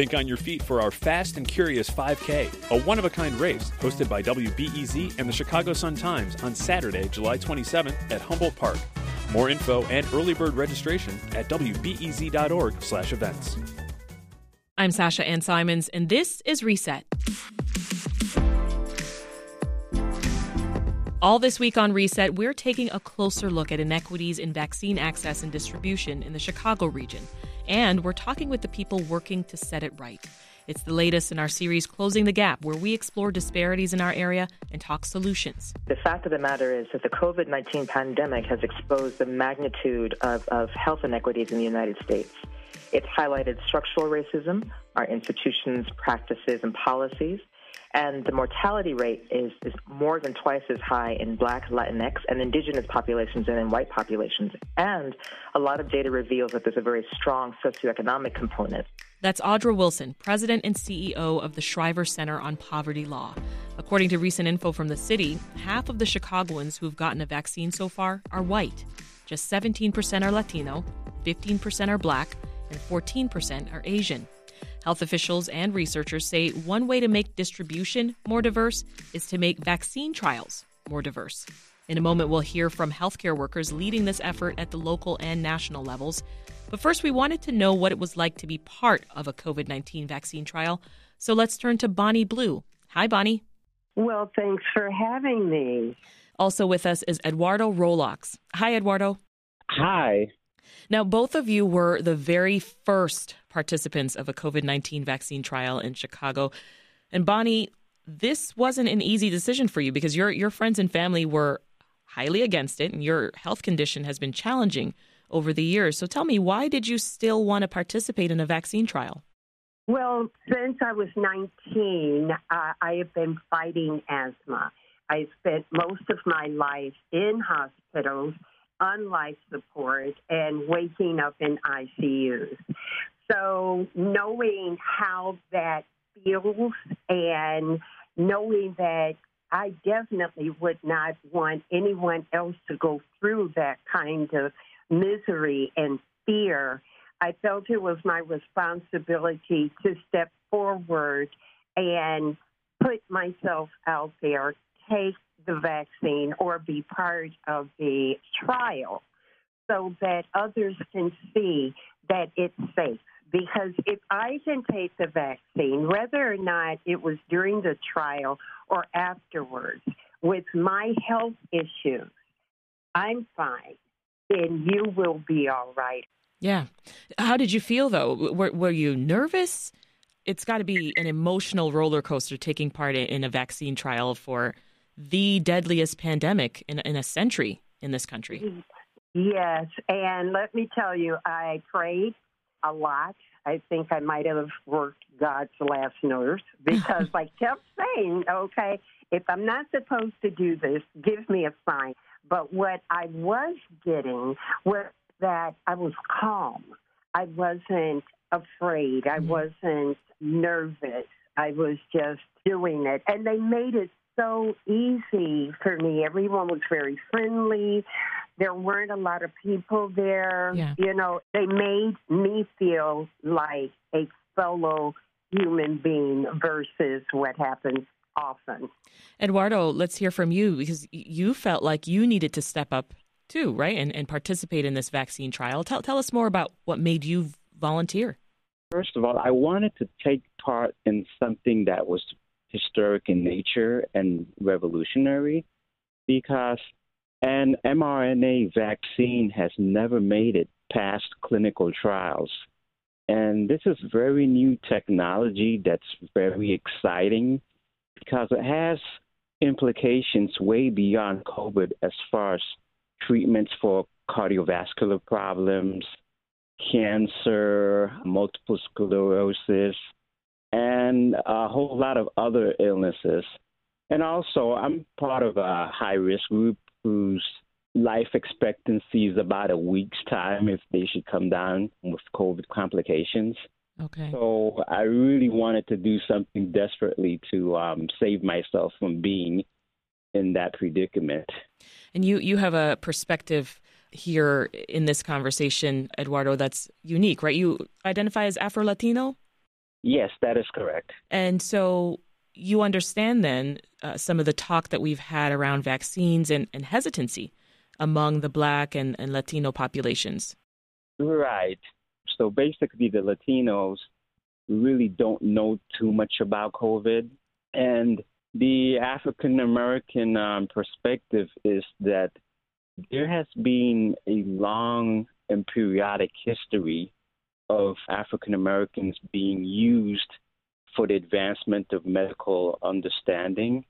Think on your feet for our Fast and Curious 5K, a one of a kind race hosted by WBEZ and the Chicago Sun Times on Saturday, July 27th at Humboldt Park. More info and early bird registration at wbez.org/events. I'm Sasha Ann Simons, and this is Reset. All this week on Reset, we're taking a closer look at inequities in vaccine access and distribution in the Chicago region. And we're talking with the people working to set it right. It's the latest in our series, Closing the Gap, where we explore disparities in our area and talk solutions. The fact of the matter is that the COVID 19 pandemic has exposed the magnitude of, of health inequities in the United States. It's highlighted structural racism, our institutions, practices, and policies and the mortality rate is, is more than twice as high in black, Latinx, and indigenous populations than in white populations. And a lot of data reveals that there's a very strong socioeconomic component. That's Audra Wilson, president and CEO of the Shriver Center on Poverty Law. According to recent info from the city, half of the Chicagoans who've gotten a vaccine so far are white. Just 17% are Latino, 15% are black, and 14% are Asian. Health officials and researchers say one way to make distribution more diverse is to make vaccine trials more diverse. In a moment, we'll hear from healthcare workers leading this effort at the local and national levels. But first, we wanted to know what it was like to be part of a COVID 19 vaccine trial. So let's turn to Bonnie Blue. Hi, Bonnie. Well, thanks for having me. Also with us is Eduardo Rolox. Hi, Eduardo. Hi. Now, both of you were the very first participants of a COVID 19 vaccine trial in Chicago. And Bonnie, this wasn't an easy decision for you because your, your friends and family were highly against it, and your health condition has been challenging over the years. So tell me, why did you still want to participate in a vaccine trial? Well, since I was 19, uh, I have been fighting asthma. I spent most of my life in hospitals on life support and waking up in ICUs. So knowing how that feels and knowing that I definitely would not want anyone else to go through that kind of misery and fear. I felt it was my responsibility to step forward and put myself out there, take the vaccine or be part of the trial so that others can see that it's safe. Because if I can take the vaccine, whether or not it was during the trial or afterwards, with my health issues, I'm fine, then you will be all right. Yeah. How did you feel though? Were, were you nervous? It's got to be an emotional roller coaster taking part in a vaccine trial for the deadliest pandemic in, in a century in this country. Yes, and let me tell you, I prayed a lot. I think I might have worked God's last nerves because I kept saying, okay, if I'm not supposed to do this, give me a sign. But what I was getting was that I was calm. I wasn't afraid. I mm-hmm. wasn't nervous. I was just doing it. And they made it so easy for me. Everyone was very friendly. There weren't a lot of people there. Yeah. You know, they made me feel like a fellow human being versus what happens often. Eduardo, let's hear from you because you felt like you needed to step up too, right? And, and participate in this vaccine trial. Tell, tell us more about what made you volunteer. First of all, I wanted to take part in something that was historic in nature and revolutionary because an mRNA vaccine has never made it past clinical trials. And this is very new technology that's very exciting because it has implications way beyond COVID as far as treatments for cardiovascular problems, cancer, multiple sclerosis, and a whole lot of other illnesses. And also, I'm part of a high risk group whose life expectancy is about a week's time if they should come down with COVID complications. Okay. So I really wanted to do something desperately to um, save myself from being in that predicament. And you, you have a perspective here in this conversation, Eduardo, that's unique, right? You identify as Afro Latino? Yes, that is correct. And so you understand then uh, some of the talk that we've had around vaccines and, and hesitancy among the Black and, and Latino populations. Right. So basically, the Latinos really don't know too much about COVID. And the African American um, perspective is that there has been a long and periodic history of African Americans being used for the advancement of medical understanding.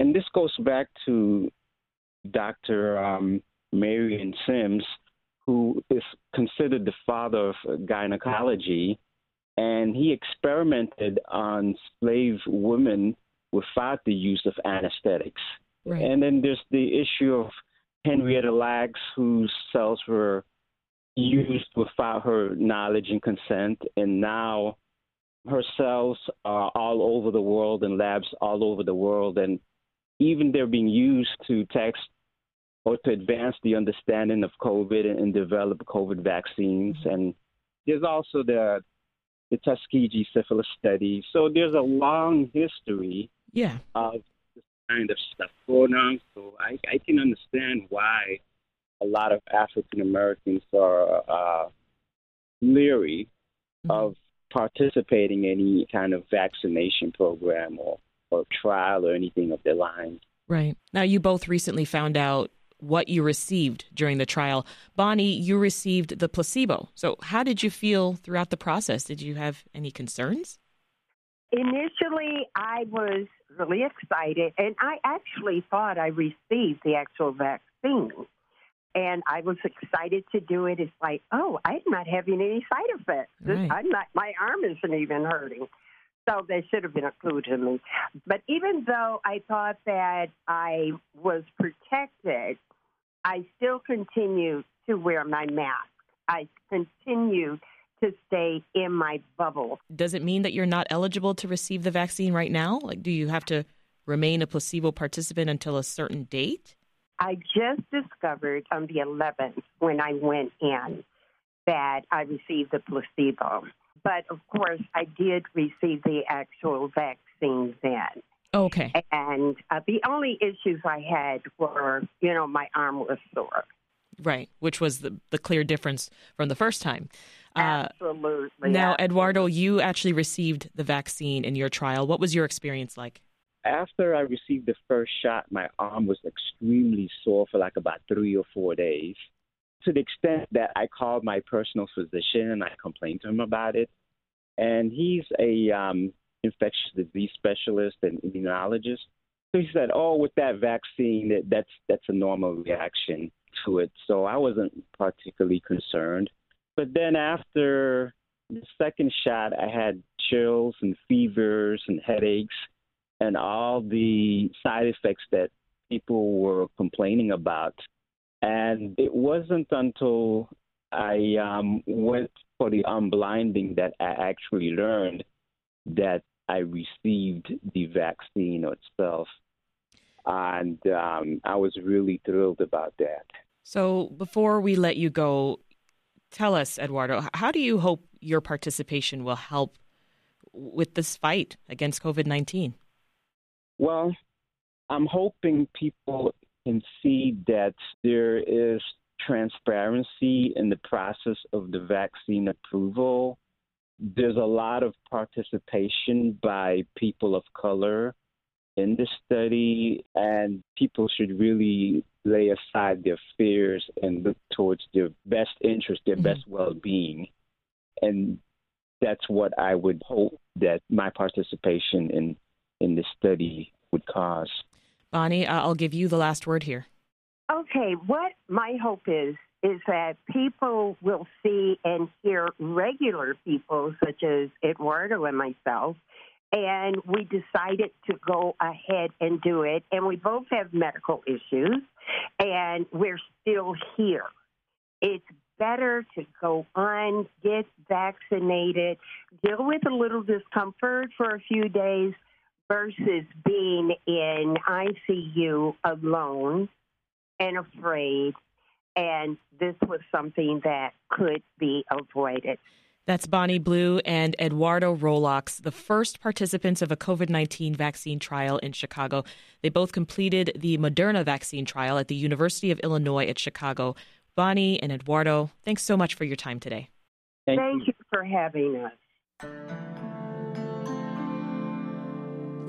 And this goes back to Dr. Um, Marion Sims, who is considered the father of gynecology. And he experimented on slave women without the use of anesthetics. Right. And then there's the issue of Henrietta Lacks, whose cells were used without her knowledge and consent, and now her cells are all over the world in labs all over the world, and even they're being used to test or to advance the understanding of COVID and, and develop COVID vaccines. Mm-hmm. And there's also the the Tuskegee syphilis study. So there's a long history yeah. of this kind of stuff going on. So I, I can understand why a lot of African Americans are uh, leery mm-hmm. of participating in any kind of vaccination program or, or trial or anything of the line. Right. Now, you both recently found out what you received during the trial. Bonnie, you received the placebo. So, how did you feel throughout the process? Did you have any concerns? Initially, I was really excited, and I actually thought I received the actual vaccine and I was excited to do it. It's like, oh, I'm not having any side effects. Right. I'm not. My arm isn't even hurting. So they should have been a clue to me. But even though I thought that I was protected, I still continue to wear my mask. I continue to stay in my bubble. Does it mean that you're not eligible to receive the vaccine right now? Like, do you have to remain a placebo participant until a certain date? I just discovered on the 11th when I went in that I received the placebo. But of course, I did receive the actual vaccine then. Okay. And uh, the only issues I had were, you know, my arm was sore. Right, which was the, the clear difference from the first time. Uh, absolutely. Now, absolutely. Eduardo, you actually received the vaccine in your trial. What was your experience like? After I received the first shot, my arm was extremely sore for like about three or four days, to the extent that I called my personal physician and I complained to him about it. And he's a um, infectious disease specialist and immunologist. So he said, "Oh, with that vaccine, that, that's that's a normal reaction to it." So I wasn't particularly concerned. But then after the second shot, I had chills and fevers and headaches and all the side effects that people were complaining about. And it wasn't until I um, went for the unblinding that I actually learned that I received the vaccine itself. And um, I was really thrilled about that. So, before we let you go, tell us, Eduardo, how do you hope your participation will help with this fight against COVID 19? Well, I'm hoping people can see that there is transparency in the process of the vaccine approval. There's a lot of participation by people of color in the study, and people should really lay aside their fears and look towards their best interest, their mm-hmm. best well being. And that's what I would hope that my participation in in this study would cause. Bonnie, uh, I'll give you the last word here. Okay, what my hope is is that people will see and hear regular people such as Eduardo and myself, and we decided to go ahead and do it. And we both have medical issues, and we're still here. It's better to go on, get vaccinated, deal with a little discomfort for a few days, versus being in ICU alone and afraid. And this was something that could be avoided. That's Bonnie Blue and Eduardo Rolox, the first participants of a COVID 19 vaccine trial in Chicago. They both completed the Moderna vaccine trial at the University of Illinois at Chicago. Bonnie and Eduardo, thanks so much for your time today. Thank, Thank you. you for having us.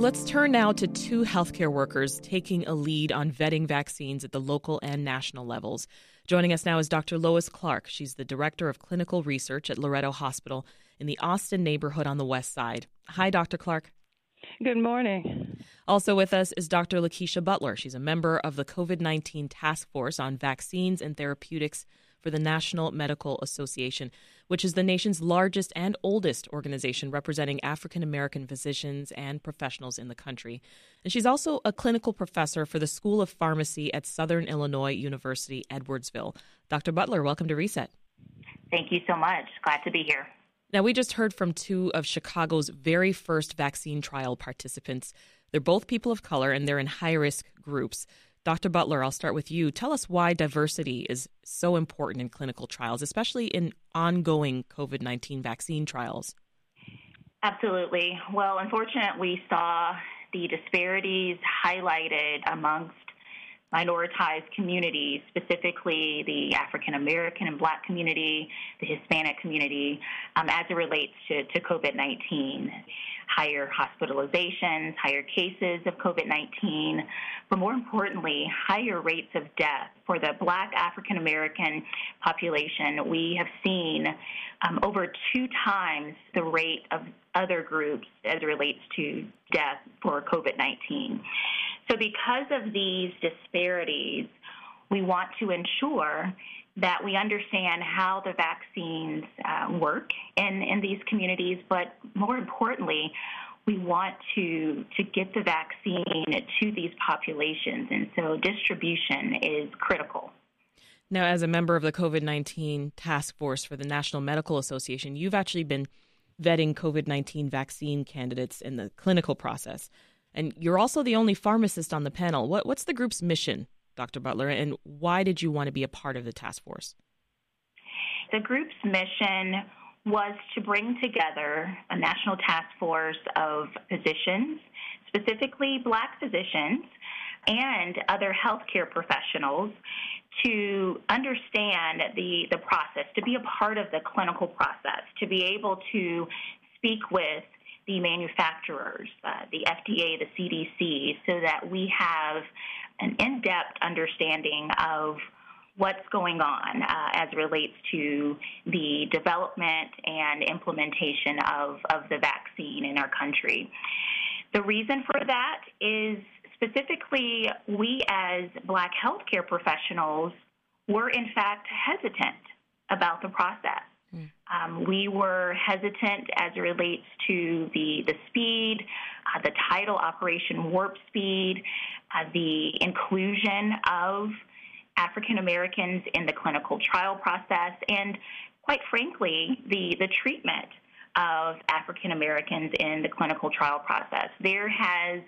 Let's turn now to two healthcare workers taking a lead on vetting vaccines at the local and national levels. Joining us now is Dr. Lois Clark. She's the Director of Clinical Research at Loretto Hospital in the Austin neighborhood on the West Side. Hi, Dr. Clark. Good morning. Also with us is Dr. Lakesha Butler. She's a member of the COVID 19 Task Force on Vaccines and Therapeutics for the National Medical Association, which is the nation's largest and oldest organization representing African American physicians and professionals in the country. And she's also a clinical professor for the School of Pharmacy at Southern Illinois University, Edwardsville. Dr. Butler, welcome to Reset. Thank you so much. Glad to be here. Now, we just heard from two of Chicago's very first vaccine trial participants. They're both people of color and they're in high risk groups. Dr. Butler, I'll start with you. Tell us why diversity is so important in clinical trials, especially in ongoing COVID 19 vaccine trials. Absolutely. Well, unfortunately, we saw the disparities highlighted amongst minoritized communities, specifically the African American and Black community, the Hispanic community, um, as it relates to, to COVID 19 higher hospitalizations, higher cases of COVID 19, but more importantly, higher rates of death. For the Black African American population, we have seen um, over two times the rate of other groups as it relates to death for COVID 19. So, because of these disparities, we want to ensure that we understand how the vaccines uh, work in, in these communities, but more importantly, we want to to get the vaccine to these populations, and so distribution is critical. Now, as a member of the COVID nineteen task force for the National Medical Association, you've actually been vetting COVID nineteen vaccine candidates in the clinical process, and you're also the only pharmacist on the panel. What, what's the group's mission Dr. Butler, and why did you want to be a part of the task force? The group's mission was to bring together a national task force of physicians, specifically black physicians, and other healthcare professionals to understand the, the process, to be a part of the clinical process, to be able to speak with the manufacturers, uh, the FDA, the CDC, so that we have an in depth understanding of what's going on uh, as relates to the development and implementation of, of the vaccine in our country. The reason for that is specifically we as black healthcare professionals were in fact hesitant about the process. Um, we were hesitant as it relates to the, the speed, uh, the tidal Operation Warp Speed, uh, the inclusion of African Americans in the clinical trial process, and quite frankly, the, the treatment of African Americans in the clinical trial process. There has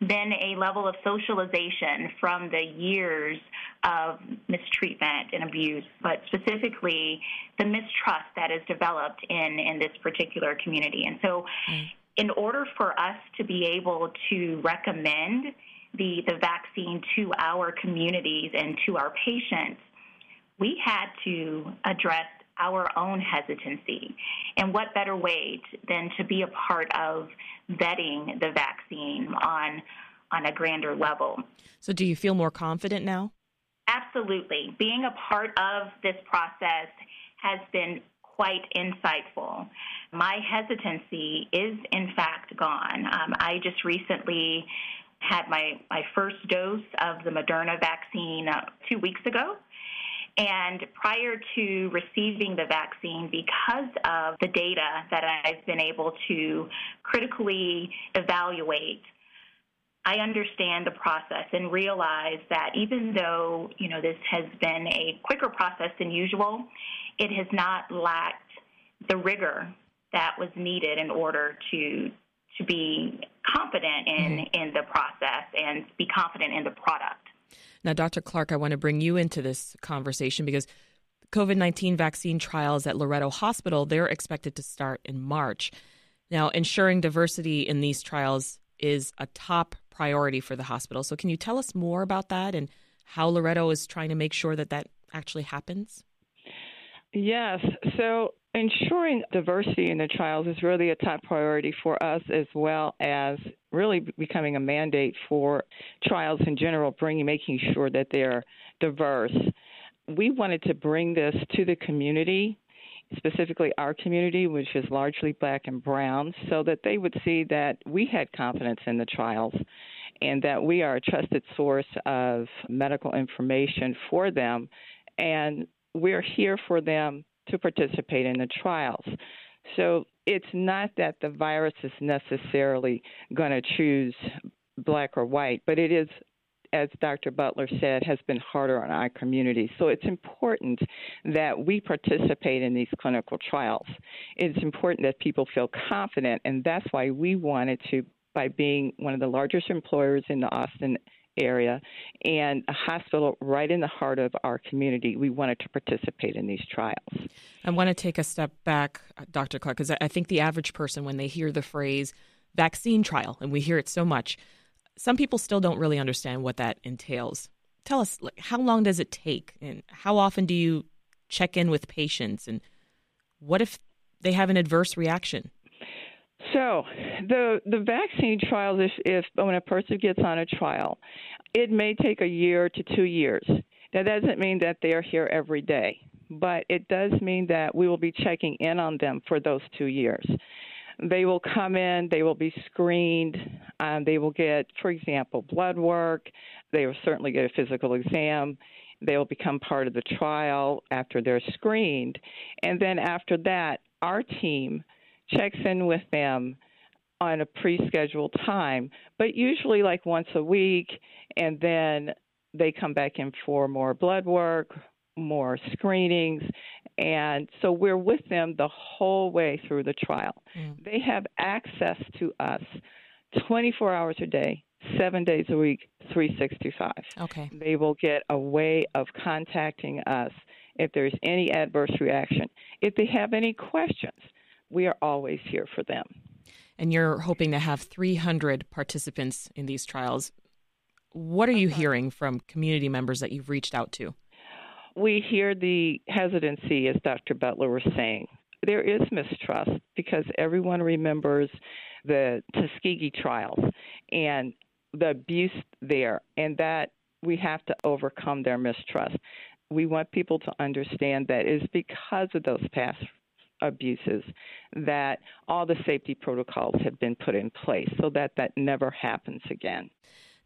been a level of socialization from the years of mistreatment and abuse, but specifically the mistrust that is developed in, in this particular community. And so, mm. in order for us to be able to recommend the, the vaccine to our communities and to our patients, we had to address our own hesitancy. And what better way to, than to be a part of vetting the vaccine on, on a grander level? So, do you feel more confident now? Absolutely. Being a part of this process has been quite insightful. My hesitancy is, in fact, gone. Um, I just recently had my, my first dose of the Moderna vaccine uh, two weeks ago. And prior to receiving the vaccine, because of the data that I've been able to critically evaluate, I understand the process and realize that even though, you know, this has been a quicker process than usual, it has not lacked the rigor that was needed in order to to be confident in, mm-hmm. in the process and be confident in the product. Now, Dr. Clark, I want to bring you into this conversation because COVID 19 vaccine trials at Loretto Hospital, they're expected to start in March. Now, ensuring diversity in these trials is a top priority for the hospital. So, can you tell us more about that and how Loretto is trying to make sure that that actually happens? Yes. So, ensuring diversity in the trials is really a top priority for us, as well as really becoming a mandate for trials in general, bringing making sure that they're diverse. We wanted to bring this to the community specifically our community, which is largely black and brown, so that they would see that we had confidence in the trials and that we are a trusted source of medical information for them. And we're here for them to participate in the trials. So it's not that the virus is necessarily going to choose black or white, but it is as Dr. Butler said, has been harder on our community. So it's important that we participate in these clinical trials. It's important that people feel confident, and that's why we wanted to, by being one of the largest employers in the Austin area and a hospital right in the heart of our community, we wanted to participate in these trials. I want to take a step back, uh, Dr. Clark, because I think the average person, when they hear the phrase vaccine trial, and we hear it so much, some people still don't really understand what that entails. Tell us, like, how long does it take, and how often do you check in with patients, and what if they have an adverse reaction? So, the the vaccine trials, if, if when a person gets on a trial, it may take a year to two years. That doesn't mean that they are here every day, but it does mean that we will be checking in on them for those two years. They will come in, they will be screened, um, they will get, for example, blood work, they will certainly get a physical exam. They will become part of the trial after they're screened. And then after that, our team checks in with them on a pre scheduled time, but usually like once a week, and then they come back in for more blood work, more screenings. And so we're with them the whole way through the trial. Mm. They have access to us 24 hours a day, seven days a week, 365. Okay. They will get a way of contacting us if there's any adverse reaction. If they have any questions, we are always here for them. And you're hoping to have 300 participants in these trials. What are you uh-huh. hearing from community members that you've reached out to? we hear the hesitancy, as Dr. Butler was saying. There is mistrust because everyone remembers the Tuskegee trials and the abuse there, and that we have to overcome their mistrust. We want people to understand that it's because of those past abuses that all the safety protocols have been put in place so that that never happens again.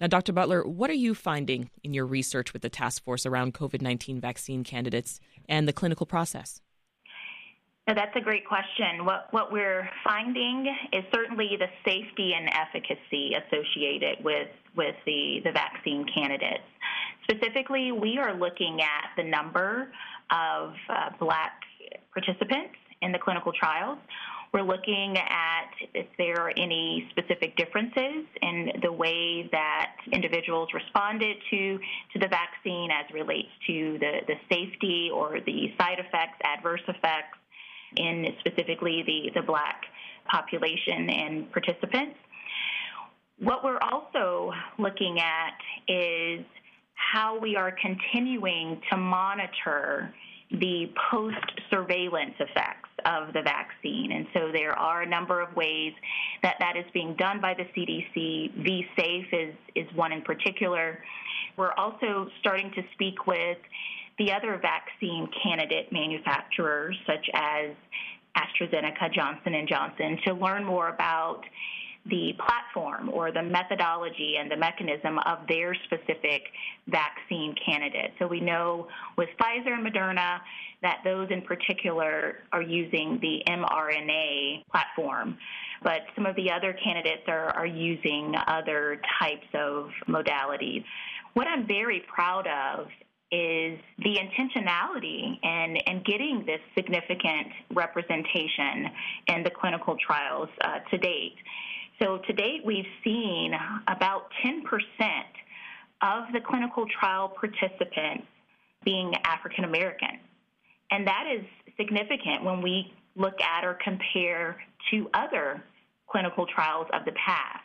Now, Dr. Butler, what are you finding in your research with the task force around COVID 19 vaccine candidates and the clinical process? Now, that's a great question. What, what we're finding is certainly the safety and efficacy associated with, with the, the vaccine candidates. Specifically, we are looking at the number of uh, black participants in the clinical trials. We're looking at if there are any specific differences in the way that individuals responded to, to the vaccine as relates to the, the safety or the side effects, adverse effects in specifically the, the black population and participants. What we're also looking at is how we are continuing to monitor the post surveillance effects of the vaccine. And so there are a number of ways that that is being done by the CDC. V-Safe is, is one in particular. We're also starting to speak with the other vaccine candidate manufacturers, such as AstraZeneca, Johnson & Johnson, to learn more about the platform or the methodology and the mechanism of their specific vaccine candidate. So we know with Pfizer and Moderna that those in particular are using the mRNA platform. But some of the other candidates are, are using other types of modalities. What I'm very proud of is the intentionality and, and getting this significant representation in the clinical trials uh, to date. So to date, we've seen about 10% of the clinical trial participants being African American. And that is significant when we look at or compare to other clinical trials of the past.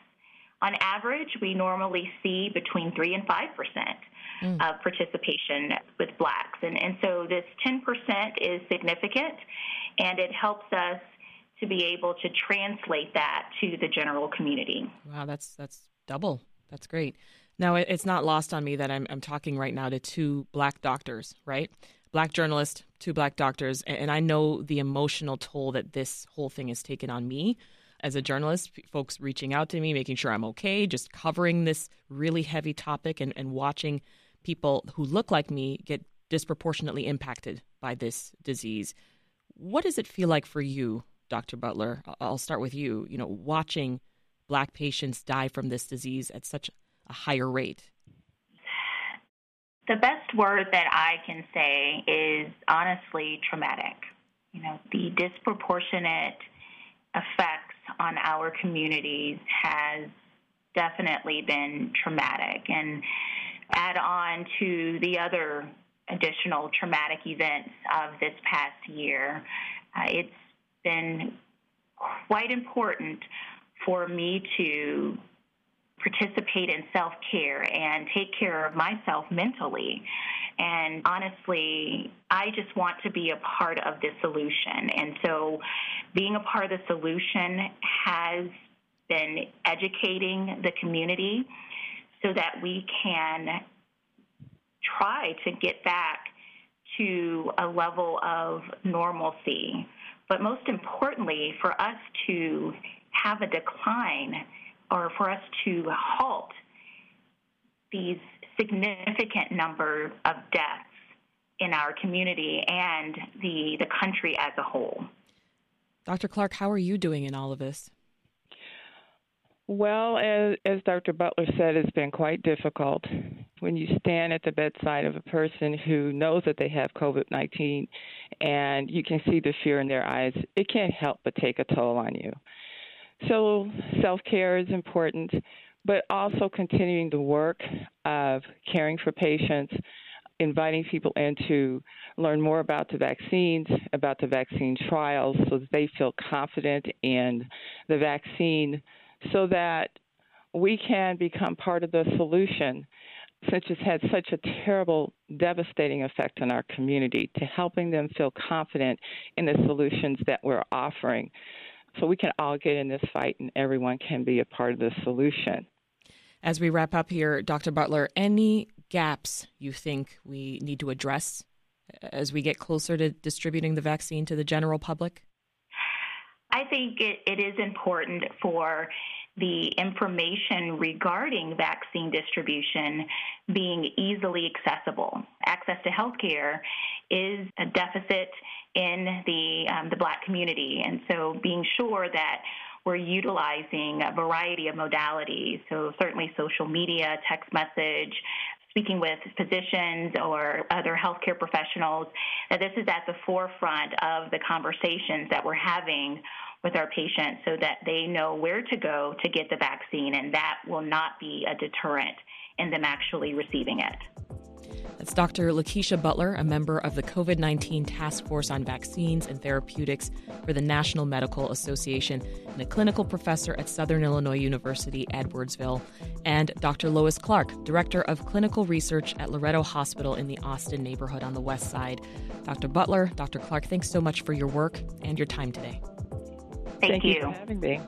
On average, we normally see between 3 and 5 percent mm. of participation with blacks. And, and so this 10% is significant, and it helps us to be able to translate that to the general community. Wow, that's that's double. That's great. Now, it's not lost on me that I'm, I'm talking right now to two black doctors, right? Black journalist, two black doctors, and I know the emotional toll that this whole thing has taken on me as a journalist, folks reaching out to me, making sure I'm okay, just covering this really heavy topic and, and watching people who look like me get disproportionately impacted by this disease. What does it feel like for you, Dr. Butler? I'll start with you. You know, watching black patients die from this disease at such a higher rate. The best word that I can say is honestly traumatic. You know, the disproportionate effects on our communities has definitely been traumatic. And add on to the other additional traumatic events of this past year, uh, it's been quite important for me to participate in self care and take care of myself mentally. And honestly, I just want to be a part of the solution. And so, being a part of the solution has been educating the community so that we can try to get back to a level of normalcy. But most importantly, for us to have a decline or for us to halt these significant number of deaths in our community and the, the country as a whole. Dr. Clark, how are you doing in all of this? Well, as, as Dr. Butler said, it's been quite difficult. When you stand at the bedside of a person who knows that they have COVID 19 and you can see the fear in their eyes, it can't help but take a toll on you. So, self care is important, but also continuing the work of caring for patients, inviting people in to learn more about the vaccines, about the vaccine trials, so that they feel confident in the vaccine so that we can become part of the solution since it's had such a terrible, devastating effect on our community, to helping them feel confident in the solutions that we're offering. So we can all get in this fight and everyone can be a part of the solution. As we wrap up here, Dr. Butler, any gaps you think we need to address as we get closer to distributing the vaccine to the general public? I think it, it is important for the information regarding vaccine distribution being easily accessible. Access to healthcare is a deficit in the um, the Black community, and so being sure that we're utilizing a variety of modalities, so certainly social media, text message, speaking with physicians or other healthcare professionals, that this is at the forefront of the conversations that we're having with our patients so that they know where to go to get the vaccine, and that will not be a deterrent in them actually receiving it. That's Dr. Lakesha Butler, a member of the COVID 19 Task Force on Vaccines and Therapeutics for the National Medical Association and a clinical professor at Southern Illinois University, Edwardsville, and Dr. Lois Clark, Director of Clinical Research at Loretto Hospital in the Austin neighborhood on the West Side. Dr. Butler, Dr. Clark, thanks so much for your work and your time today. Thank, Thank you. you for having me.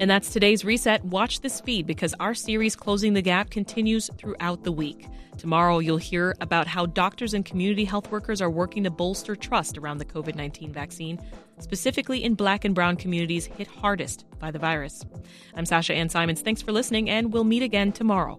And that's today's reset. Watch this feed because our series Closing the Gap continues throughout the week. Tomorrow, you'll hear about how doctors and community health workers are working to bolster trust around the COVID 19 vaccine, specifically in black and brown communities hit hardest by the virus. I'm Sasha Ann Simons. Thanks for listening, and we'll meet again tomorrow.